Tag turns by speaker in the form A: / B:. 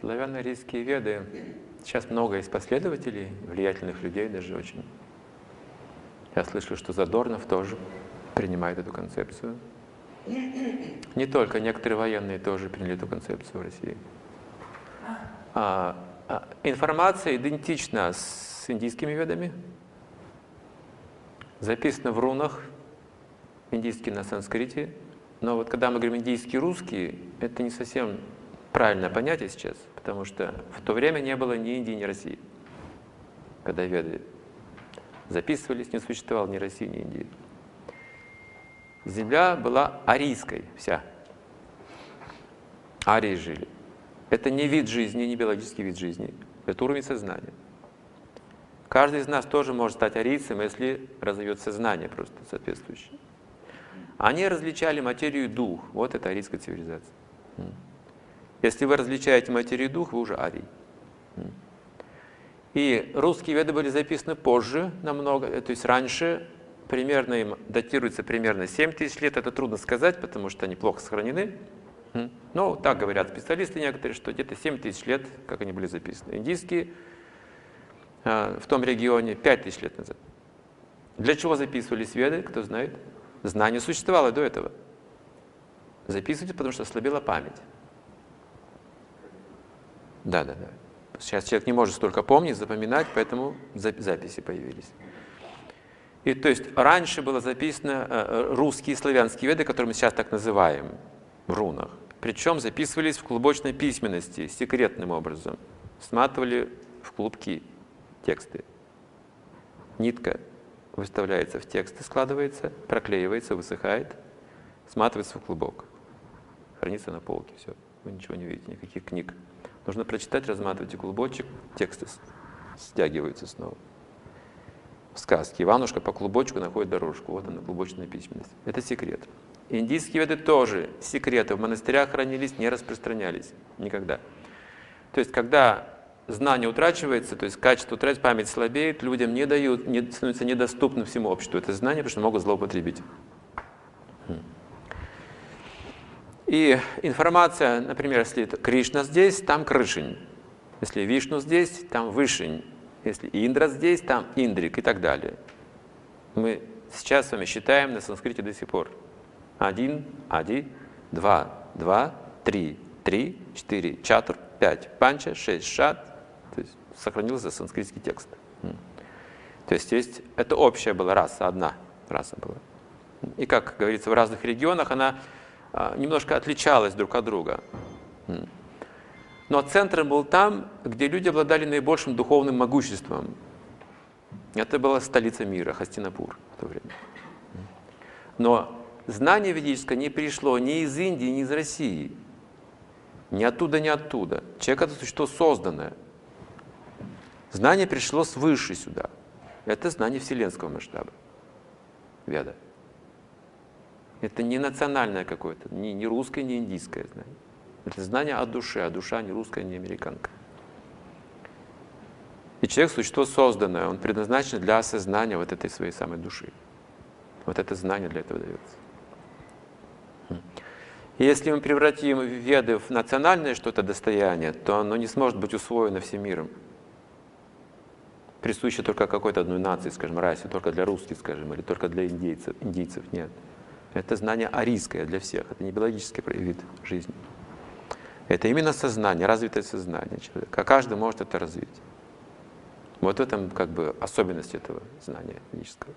A: Славяно-арийские веды. Сейчас много есть последователей, влиятельных людей даже очень. Я слышал, что Задорнов тоже принимает эту концепцию. Не только, некоторые военные тоже приняли эту концепцию в России. А, а, информация идентична с индийскими ведами, записана в рунах, индийский на санскрите, но вот когда мы говорим индийский русский, это не совсем правильное понятие сейчас, потому что в то время не было ни Индии, ни России. Когда веды записывались, не существовало ни России, ни Индии. Земля была арийской вся. Арии жили. Это не вид жизни, не биологический вид жизни. Это уровень сознания. Каждый из нас тоже может стать арийцем, если разовьет сознание просто соответствующее. Они различали материю и дух. Вот это арийская цивилизация. Если вы различаете материю и дух, вы уже арий. И русские веды были записаны позже намного, э, то есть раньше, примерно им датируется примерно 7 тысяч лет, это трудно сказать, потому что они плохо сохранены. Ну, так говорят специалисты некоторые, что где-то 7 тысяч лет, как они были записаны. Индийские а, в том регионе 5 тысяч лет назад. Для чего записывались веды, кто знает? Знание существовало до этого. Записывайте, потому что ослабела память. Да, да, да. Сейчас человек не может столько помнить, запоминать, поэтому записи появились. И то есть раньше было записано э, э, русские славянские веды, которые мы сейчас так называем, в рунах. Причем записывались в клубочной письменности, секретным образом. Сматывали в клубки тексты. Нитка выставляется в тексты, складывается, проклеивается, высыхает, сматывается в клубок. Хранится на полке, все. Вы ничего не видите, никаких книг. Нужно прочитать, разматывайте клубочек, тексты стягиваются снова. В сказке Иванушка по клубочку находит дорожку. Вот она, клубочная письменность. Это секрет. Индийские веды тоже секреты в монастырях хранились, не распространялись никогда. То есть, когда знание утрачивается, то есть качество утрачивается, память слабеет, людям не дают, не, становится недоступным всему обществу это знание, потому что могут злоупотребить. И информация, например, если Кришна здесь, там Крышень. Если Вишну здесь, там Вышень. Если Индра здесь, там Индрик и так далее. Мы сейчас с вами считаем на санскрите до сих пор. Один, один, два, два, три, три, четыре, чатур, пять, панча, шесть, шат. То есть сохранился санскритский текст. То есть, есть это общая была раса, одна раса была. И как говорится, в разных регионах она немножко отличалась друг от друга. Но центром был там, где люди обладали наибольшим духовным могуществом. Это была столица мира, Хастинапур в то время. Но знание ведическое не пришло ни из Индии, ни из России. Ни оттуда, ни оттуда. Человек это существо созданное. Знание пришло свыше сюда. Это знание вселенского масштаба. Веда. Это не национальное какое-то, не, не русское, не индийское знание. Это знание о душе, а душа не русская, не американка. И человек – существо созданное, он предназначен для осознания вот этой своей самой души. Вот это знание для этого дается. И если мы превратим веды в национальное что-то достояние, то оно не сможет быть усвоено всем миром. Присуще только какой-то одной нации, скажем, расе, только для русских, скажем, или только для индейцев. Индийцев нет. Это знание арийское для всех, это не биологический вид жизни. Это именно сознание, развитое сознание человека. А каждый может это развить. Вот в этом как бы особенность этого знания ведического.